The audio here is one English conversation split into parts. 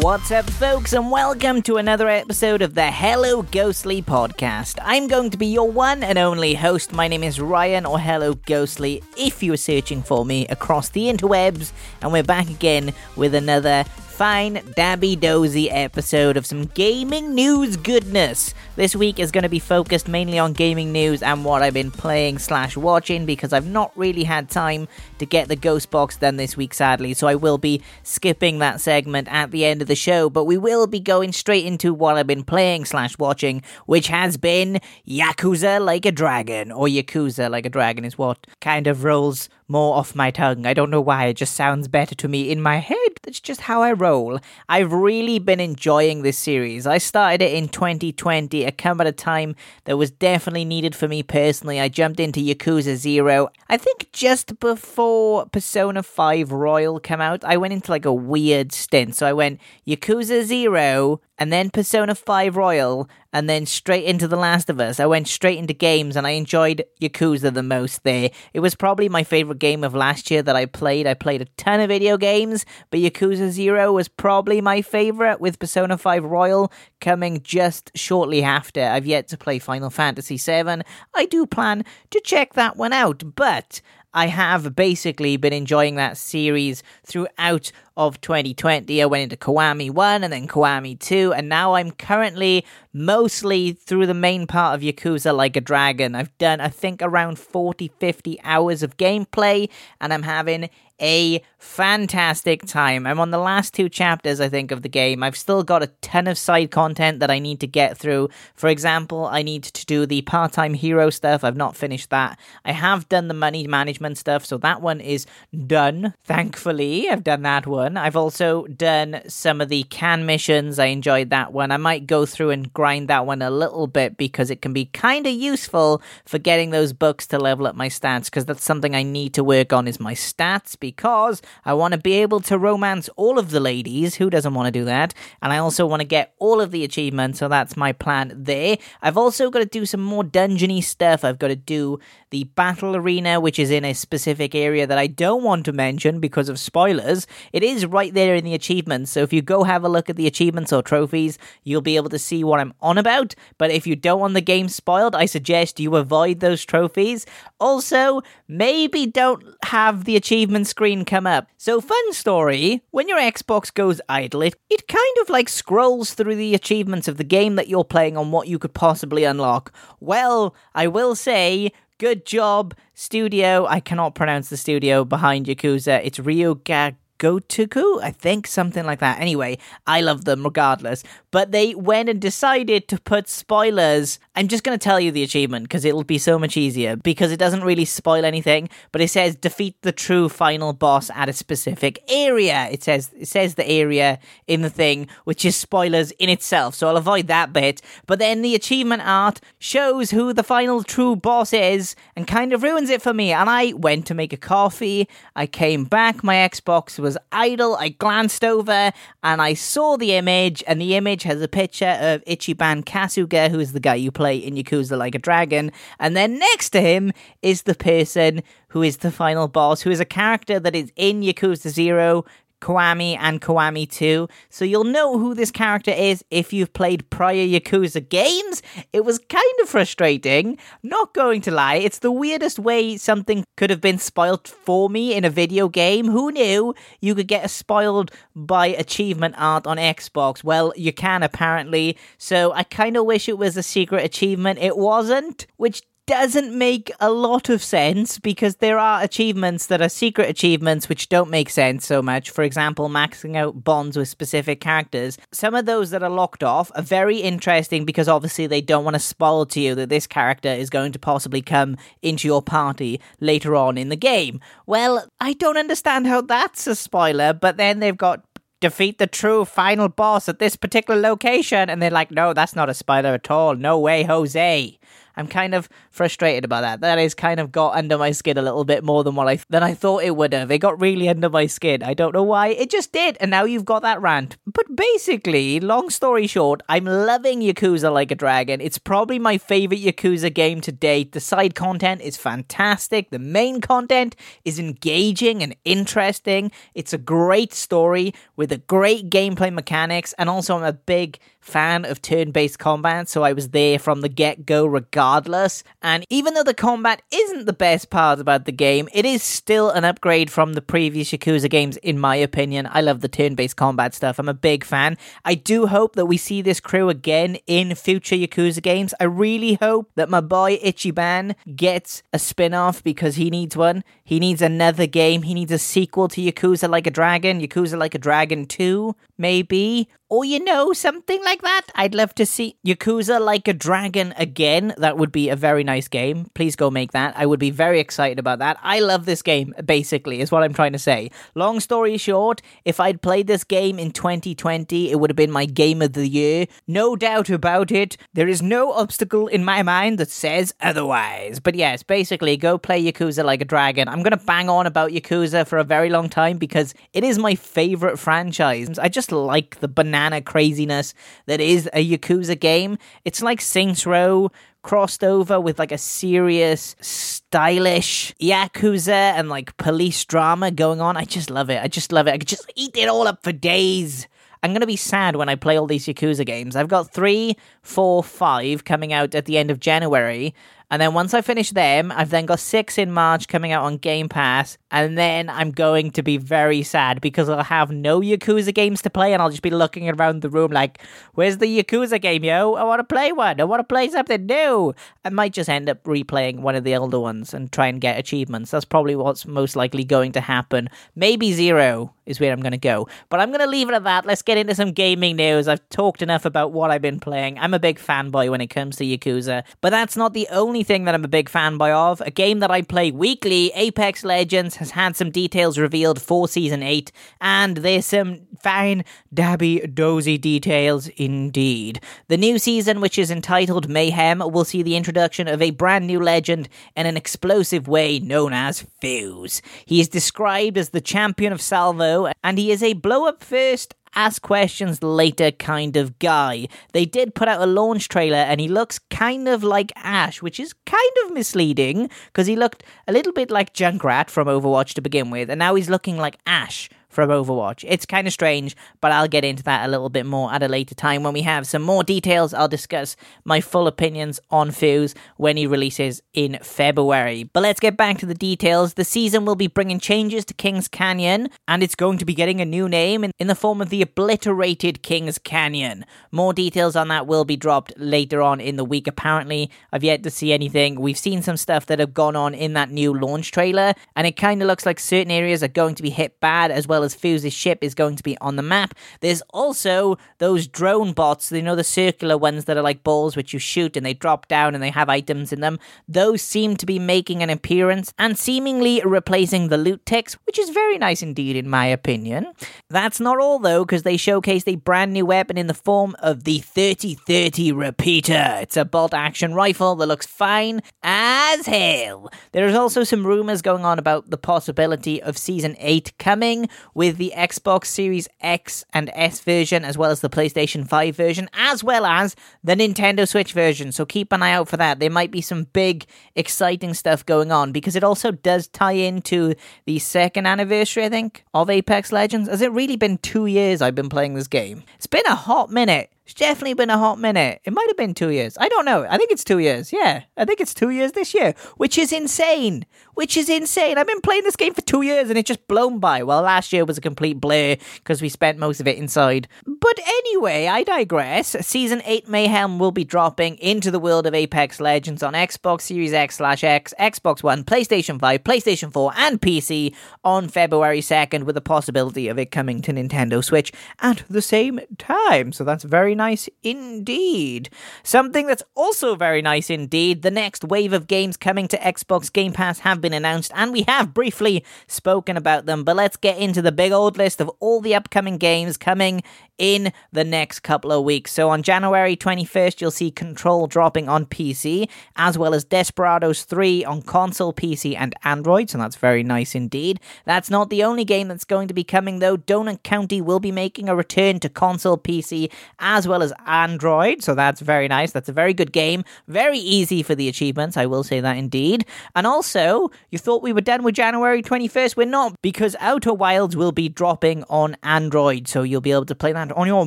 What's up, folks, and welcome to another episode of the Hello Ghostly podcast. I'm going to be your one and only host. My name is Ryan, or Hello Ghostly, if you're searching for me across the interwebs, and we're back again with another fine, dabby dozy episode of some gaming news goodness. This week is going to be focused mainly on gaming news and what I've been playing slash watching because I've not really had time to get the ghost box done this week, sadly. So I will be skipping that segment at the end of the show, but we will be going straight into what I've been playing slash watching, which has been Yakuza Like a Dragon, or Yakuza Like a Dragon is what kind of rolls more off my tongue. I don't know why, it just sounds better to me in my head. That's just how I roll. I've really been enjoying this series. I started it in 2020, a come at a time that was definitely needed for me personally. I jumped into Yakuza 0, I think just before Persona 5 Royal came out. I went into like a weird stint. So I went Yakuza 0, and then Persona 5 Royal, and then straight into The Last of Us. I went straight into games, and I enjoyed Yakuza the most there. It was probably my favorite game of last year that I played. I played a ton of video games, but Yakuza 0 was probably my favorite, with Persona 5 Royal coming just shortly after. I've yet to play Final Fantasy 7. I do plan to check that one out, but I have basically been enjoying that series throughout of 2020. I went into Kiwami 1 and then Kiwami 2, and now I'm currently mostly through the main part of Yakuza Like a Dragon. I've done, I think, around 40 50 hours of gameplay, and I'm having a fantastic time. I'm on the last two chapters, I think, of the game. I've still got a ton of side content that I need to get through. For example, I need to do the part time hero stuff. I've not finished that. I have done the money management stuff, so that one is done. Thankfully, I've done that one. I've also done some of the can missions. I enjoyed that one. I might go through and grind that one a little bit because it can be kind of useful for getting those books to level up my stats because that's something I need to work on is my stats because I want to be able to romance all of the ladies. Who doesn't want to do that? And I also want to get all of the achievements, so that's my plan there. I've also got to do some more dungeony stuff. I've got to do the battle arena, which is in a specific area that I don't want to mention because of spoilers. It is right there in the achievements, so if you go have a look at the achievements or trophies, you'll be able to see what I'm on about. But if you don't want the game spoiled, I suggest you avoid those trophies. Also, maybe don't have the achievement screen come up. So, fun story when your Xbox goes idle, it, it kind of like scrolls through the achievements of the game that you're playing on what you could possibly unlock. Well, I will say, good job, studio. I cannot pronounce the studio behind Yakuza. It's Ryoga Gotoku, I think, something like that. Anyway, I love them regardless. But they went and decided to put spoilers. I'm just going to tell you the achievement because it'll be so much easier because it doesn't really spoil anything. But it says defeat the true final boss at a specific area. It says it says the area in the thing, which is spoilers in itself. So I'll avoid that bit. But then the achievement art shows who the final true boss is and kind of ruins it for me. And I went to make a coffee. I came back. My Xbox was was idle, I glanced over and I saw the image, and the image has a picture of Ichiban Kasuga, who is the guy you play in Yakuza Like a Dragon, and then next to him is the person who is the final boss, who is a character that is in Yakuza Zero, Kiwami and Kiwami 2, so you'll know who this character is if you've played prior Yakuza games. It was kind of frustrating, not going to lie. It's the weirdest way something could have been spoiled for me in a video game. Who knew you could get spoiled by achievement art on Xbox? Well, you can apparently, so I kind of wish it was a secret achievement. It wasn't, which doesn't make a lot of sense because there are achievements that are secret achievements which don't make sense so much. For example, maxing out bonds with specific characters. Some of those that are locked off are very interesting because obviously they don't want to spoil to you that this character is going to possibly come into your party later on in the game. Well, I don't understand how that's a spoiler, but then they've got defeat the true final boss at this particular location and they're like no that's not a spoiler at all no way jose I'm kind of frustrated about that. That has kind of got under my skin a little bit more than what I than I thought it would have. It got really under my skin. I don't know why. It just did, and now you've got that rant. But basically, long story short, I'm loving Yakuza Like a Dragon. It's probably my favorite Yakuza game to date. The side content is fantastic. The main content is engaging and interesting. It's a great story with a great gameplay mechanics, and also I'm a big fan of turn based combat, so I was there from the get go regardless. And even though the combat isn't the best part about the game, it is still an upgrade from the previous Yakuza games, in my opinion. I love the turn based combat stuff, I'm a big fan. I do hope that we see this crew again in future Yakuza games. I really hope that my boy Ichiban gets a spin off because he needs one. He needs another game, he needs a sequel to Yakuza Like a Dragon, Yakuza Like a Dragon 2, maybe or you know, something like that. I'd love to see Yakuza Like a Dragon again. That would be a very nice game. Please go make that. I would be very excited about that. I love this game, basically, is what I'm trying to say. Long story short, if I'd played this game in 2020, it would have been my game of the year. No doubt about it. There is no obstacle in my mind that says otherwise. But yes, basically, go play Yakuza Like a Dragon. I'm going to bang on about Yakuza for a very long time because it is my favorite franchise. I just like the banana banana craziness that is a Yakuza game. It's like Saints Row crossed over with like a serious, stylish Yakuza and like police drama going on. I just love it. I just love it. I could just eat it all up for days. I'm going to be sad when I play all these Yakuza games. I've got three, four, five coming out at the end of January, and then once I finish them, I've then got six in March coming out on Game Pass. And then I'm going to be very sad because I'll have no Yakuza games to play and I'll just be looking around the room like, where's the Yakuza game, yo? I want to play one. I want to play something new. I might just end up replaying one of the older ones and try and get achievements. That's probably what's most likely going to happen. Maybe zero is where I'm going to go. But I'm going to leave it at that. Let's get into some gaming news. I've talked enough about what I've been playing. I'm a big fanboy when it comes to Yakuza. But that's not the only only thing that I'm a big fanboy of. A game that I play weekly, Apex Legends, has had some details revealed for Season 8, and there's some fine, dabby, dozy details indeed. The new season, which is entitled Mayhem, will see the introduction of a brand new legend in an explosive way known as Fuse. He is described as the champion of Salvo, and he is a blow up first ask questions later kind of guy. They did put out a launch trailer and he looks kind of like Ash, which is kind of misleading because he looked a little bit like Junkrat from Overwatch to begin with, and now he's looking like Ash from Overwatch. It's kind of strange, but I'll get into that a little bit more at a later time. When we have some more details, I'll discuss my full opinions on Fuse when he releases in February. But let's get back to the details. The season will be bringing changes to Kings Canyon, and it's going to be getting a new name in, in the form of the obliterated Kings Canyon. More details on that will be dropped later on in the week. Apparently, I've yet to see anything. We've seen some stuff that have gone on in that new launch trailer, and it kind of looks like certain areas are going to be hit bad as well well as Fuse's ship is going to be on the map. There's also those drone bots, you know, the circular ones that are like balls which you shoot and they drop down and they have items in them. Those seem to be making an appearance and seemingly replacing the loot ticks, which is very nice indeed, in my opinion. That's not all though, because they showcased a brand new weapon in the form of the 3030 repeater. It's a bolt action rifle that looks fine as hell. There's also some rumors going on about the possibility of Season 8 coming, with the Xbox Series X and S version, as well as the PlayStation 5 version, as well as the Nintendo Switch version. So keep an eye out for that. There might be some big, exciting stuff going on because it also does tie into the second anniversary, I think, of Apex Legends. Has it really been two years I've been playing this game? It's been a hot minute. It's definitely been a hot minute. It might have been two years. I don't know. I think it's two years. Yeah, I think it's two years this year, which is insane. Which is insane. I've been playing this game for two years and it's just blown by. Well, last year was a complete blur because we spent most of it inside. But anyway, I digress. Season 8 Mayhem will be dropping into the world of Apex Legends on Xbox Series X slash X, Xbox One, PlayStation 5, PlayStation 4, and PC on February 2nd with the possibility of it coming to Nintendo Switch at the same time. So that's very nice indeed. Something that's also very nice indeed, the next wave of games coming to Xbox Game Pass have been announced, and we have briefly spoken about them, but let's get into the big old list of all the upcoming games coming in the next couple of weeks. So on January 21st, you'll see Control dropping on PC, as well as Desperados 3 on console, PC, and Android. So that's very nice indeed. That's not the only game that's going to be coming, though. Donut County will be making a return to console, PC, as well as Android. So that's very nice. That's a very good game. Very easy for the achievements. I will say that indeed. And also, you thought we were done with January 21st. We're not, because Outer Wilds will be dropping on Android. So you'll be able to play that on your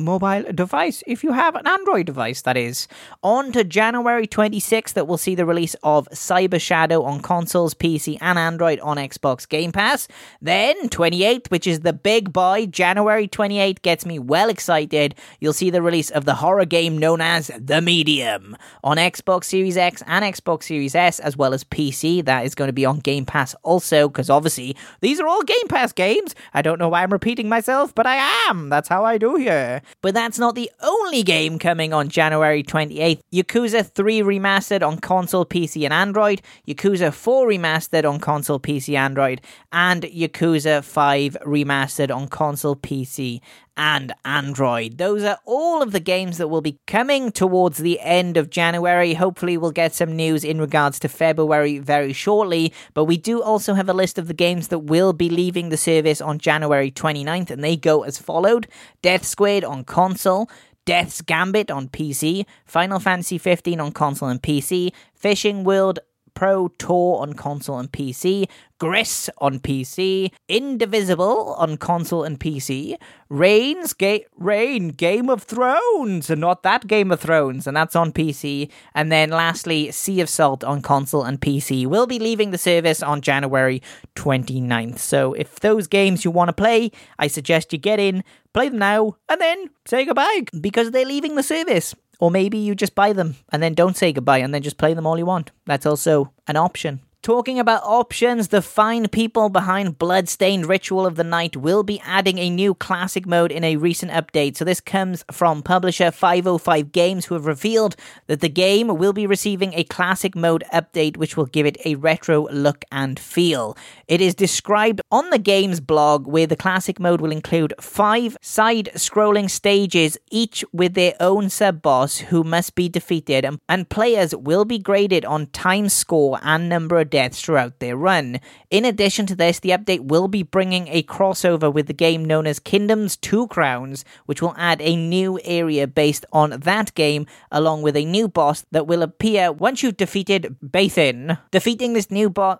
mobile device if you have an Android device, that is. On to January 26th, that will see the release of Cyber Shadow on consoles, PC, and Android on Xbox Game Pass. Then, 28th, which is the big boy, January 28th, gets me well excited. You'll see the release of the horror game known as The Medium on Xbox Series X and Xbox Series S, as well as PC. That is going to be on Game Pass also, because obviously these are all Game Pass games. I don't know why I'm repeating myself, but I am. That's how I do here. But that's not the only game coming on January 28th. Yakuza 3 Remastered on console, PC, and Android, Yakuza 4 Remastered on console, PC, Android, and Yakuza 5 Remastered on console, PC, and Android. Those are all of the games that will be coming towards the end of January. Hopefully, we'll get some news in regards to February very shortly. But we do also have a list of the games that will be leaving the service on January 29th, and they go as followed Death Squared on console. Death's Gambit on PC, Final Fantasy 15 on console and PC, Fishing World Pro Tour on console and PC, Gris on PC, Indivisible on console and PC, Reigns, Ga- Reign, Game of Thrones, and not that Game of Thrones, and that's on PC. And then lastly, Sea of Salt on console and PC will be leaving the service on January 29th. So if those games you want to play, I suggest you get in, play them now, and then say goodbye because they're leaving the service. Or maybe you just buy them and then don't say goodbye and then just play them all you want. That's also an option. Talking about options, the fine people behind Bloodstained Ritual of the Night will be adding a new classic mode in a recent update. So, this comes from publisher 505 Games, who have revealed that the game will be receiving a classic mode update, which will give it a retro look and feel. It is described on the game's blog where the classic mode will include five side scrolling stages, each with their own sub boss who must be defeated, and players will be graded on time score and number of deaths throughout their run. In addition to this, the update will be bringing a crossover with the game known as Kingdoms Two Crowns, which will add a new area based on that game, along with a new boss that will appear once you've defeated Bathin. Defeating this new boss.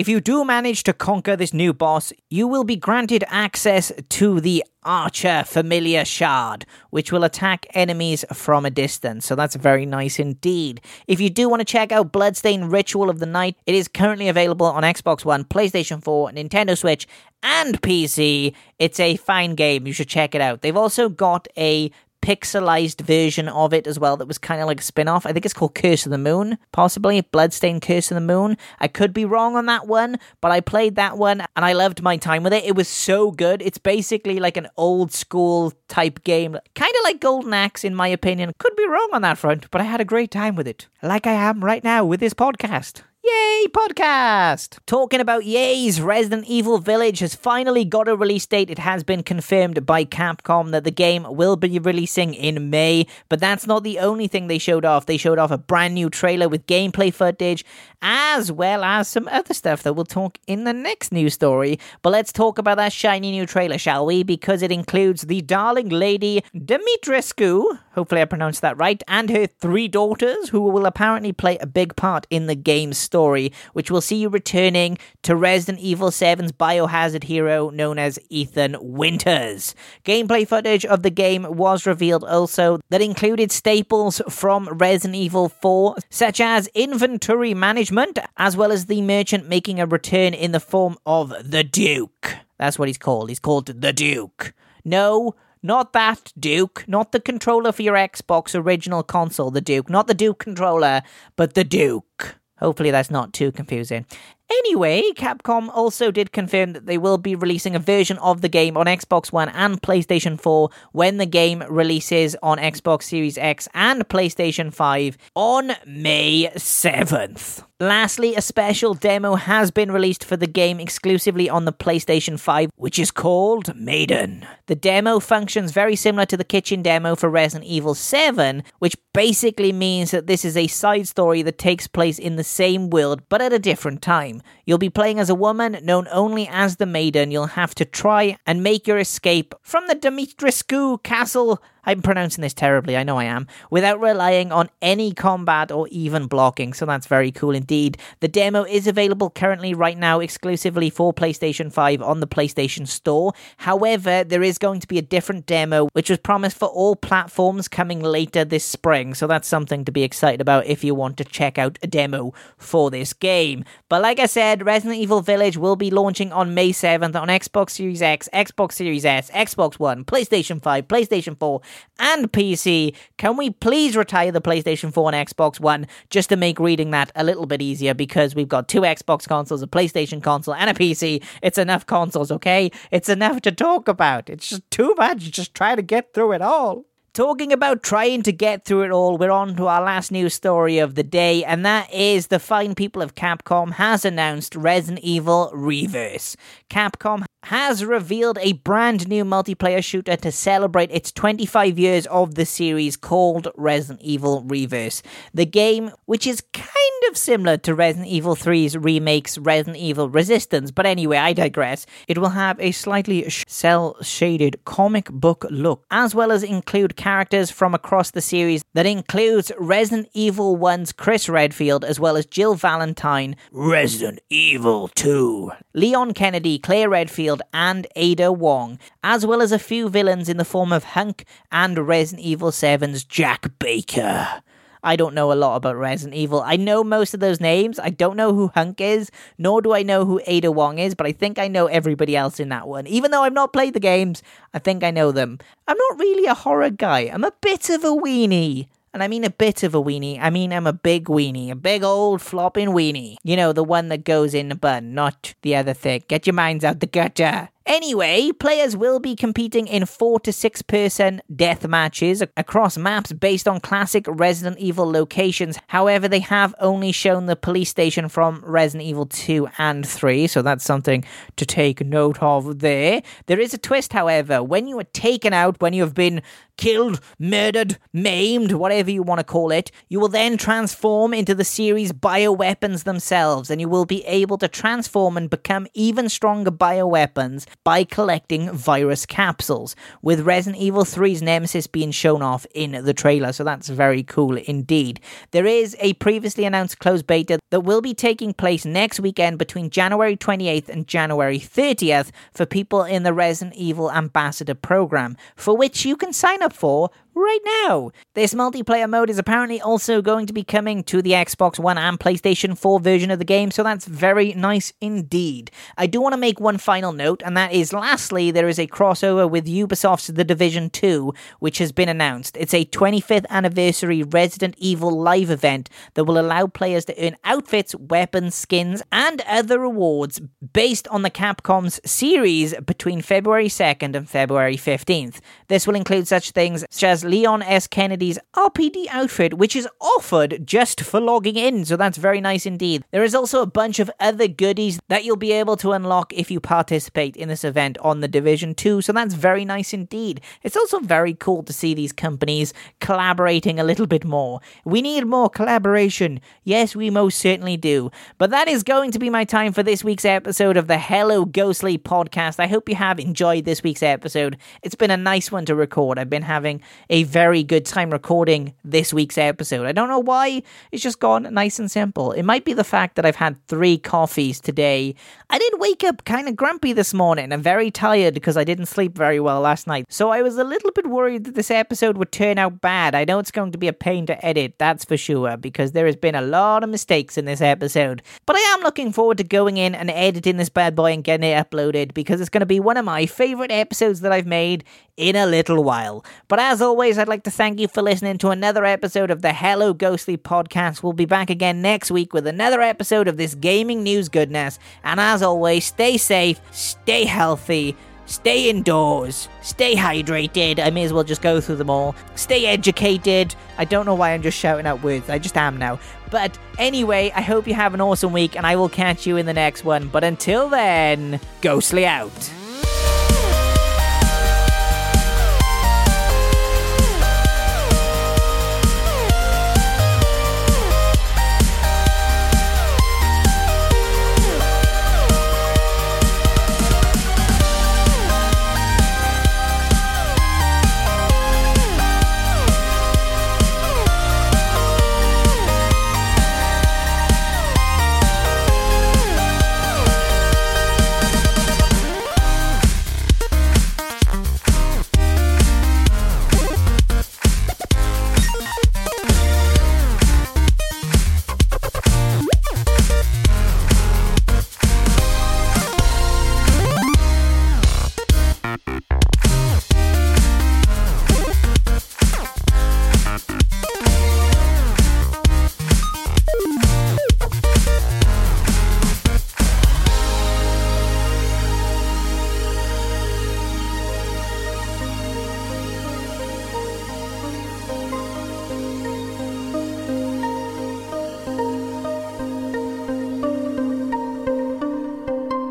If you do manage to conquer this new boss, you will be granted access to the Archer Familiar Shard, which will attack enemies from a distance. So that's very nice indeed. If you do want to check out Bloodstained Ritual of the Night, it is currently available on Xbox One, PlayStation 4, Nintendo Switch, and PC. It's a fine game. You should check it out. They've also got a pixelized version of it as well that was kind of like a spin off. I think it's called Curse of the Moon, possibly. Bloodstained Curse of the Moon. I could be wrong on that one, but I played that one and I loved my time with it. It was so good. It's basically like an old school type game, kind of like Golden Axe, in my opinion. Could be wrong on that front, but I had a great time with it, like I am right now with this podcast. Yay, podcast! Talking about Yay's Resident Evil Village has finally got a release date. It has been confirmed by Capcom that the game will be releasing in May, but that's not the only thing they showed off. They showed off a brand new trailer with gameplay footage, as well as some other stuff that we'll talk in the next news story. But let's talk about that shiny new trailer, shall we? Because it includes the darling lady Dimitrescu, hopefully I pronounced that right, and her three daughters, who will apparently play a big part in the game's story, which will see you returning to Resident Evil 7's biohazard hero known as Ethan Winters. Gameplay footage of the game was revealed also that included staples from Resident Evil 4, such as inventory management, as well as the merchant making a return in the form of the Duke. That's what he's called. He's called the Duke. No, not that Duke, not the controller for your Xbox original console, the Duke, not the Duke controller, but the Duke. Hopefully that's not too confusing. Anyway, Capcom also did confirm that they will be releasing a version of the game on Xbox One and PlayStation 4 when the game releases on Xbox Series X and PlayStation 5 on May 7th. Lastly, a special demo has been released for the game exclusively on the PlayStation 5, which is called Maiden. The demo functions very similar to the kitchen demo for Resident Evil 7, which basically means that this is a side story that takes place in the same world but at a different time. You'll be playing as a woman known only as the Maiden. You'll have to try and make your escape from the Dimitrescu castle I'm pronouncing this terribly, I know I am, without relying on any combat or even blocking, so that's very cool indeed. The demo is available currently right now exclusively for PlayStation 5 on the PlayStation Store. However, there is going to be a different demo which was promised for all platforms coming later this spring, so that's something to be excited about if you want to check out a demo for this game. But like I said, Resident Evil Village will be launching on May 7th on Xbox Series X, Xbox Series S, Xbox One, PlayStation 5, PlayStation 4, and PC. Can we please retire the PlayStation 4 and Xbox One just to make reading that a little bit easier because we've got two Xbox consoles, a PlayStation console, and a PC. It's enough consoles, okay? It's enough to talk about. It's just too much. Just try to get through it all. Talking about trying to get through it all, we're on to our last news story of the day, and that is the fine people of Capcom has announced Resident Evil Re:Verse. Capcom has revealed a brand new multiplayer shooter to celebrate its 25 years of the series called Resident Evil Re:Verse. The game, which is kind of similar to Resident Evil 3's remakes Resident Evil Resistance, but anyway, I digress. It will have a slightly cel shaded comic book look, as well as include characters from across the series that includes Resident Evil 1's Chris Redfield, as well as Jill Valentine, Resident Evil 2, Leon Kennedy, Claire Redfield, and Ada Wong, as well as a few villains in the form of Hunk and Resident Evil 7's Jack Baker. I don't know a lot about Resident Evil. I know most of those names. I don't know who Hunk is, nor do I know who Ada Wong is, but I think I know everybody else in that one. Even though I've not played the games, I think I know them. I'm not really a horror guy. I'm a bit of a weenie. And I mean a bit of a weenie. I mean I'm a big weenie, a big old flopping weenie. You know, the one that goes in the bun, not the other thing. Get your minds out the gutter. Anyway, players will be competing in four to six person death matches across maps based on classic Resident Evil locations. However, they have only shown the police station from Resident Evil 2 and 3, so that's something to take note of there. There is a twist, however. When you are taken out, when you have been killed, murdered, maimed, whatever you want to call it, you will then transform into the series bioweapons themselves, and you will be able to transform and become even stronger bioweapons by collecting virus capsules, with Resident Evil 3's Nemesis being shown off in the trailer, so that's very cool indeed. There is a previously announced closed beta that will be taking place next weekend between January 28th and January 30th for people in the Resident Evil Ambassador program, for which you can sign up for right now. This multiplayer mode is apparently also going to be coming to the Xbox One and PlayStation 4 version of the game, so that's very nice indeed. I do want to make one final note, and that is lastly, there is a crossover with Ubisoft's The Division 2, which has been announced. It's a 25th anniversary Resident Evil live event that will allow players to earn outfits, weapons, skins, and other rewards based on the Capcom's series between February 2nd and February 15th. This will include such things such as Leon S. Kennedy's RPD outfit, which is offered just for logging in, so that's very nice indeed. There is also a bunch of other goodies that you'll be able to unlock if you participate in this event on the Division 2, so that's very nice indeed. It's also very cool to see these companies collaborating a little bit more. We need more collaboration. Yes, we most certainly do. But that is going to be my time for this week's episode of the Hello Ghostly podcast. I hope you have enjoyed this week's episode. It's been a nice one to record. I've been having a very good time recording this week's episode. I don't know why, it's just gone nice and simple. It might be the fact that I've had three coffees today. I did wake up kind of grumpy this morning and very tired because I didn't sleep very well last night. So I was a little bit worried that this episode would turn out bad. I know it's going to be a pain to edit, that's for sure, because there has been a lot of mistakes in this episode. But I am looking forward to going in and editing this bad boy and getting it uploaded because it's going to be one of my favorite episodes that I've made in a little while. But as always, I'd like to thank you for listening to another episode of the Hello Ghostly podcast. We'll be back again next week with another episode of this gaming news goodness. And as always, stay safe, stay healthy. Stay indoors. Stay hydrated. I may as well just go through them all. Stay educated. I don't know why I'm just shouting out words. I just am now. But anyway, I hope you have an awesome week and I will catch you in the next one. But until then, ghostly out.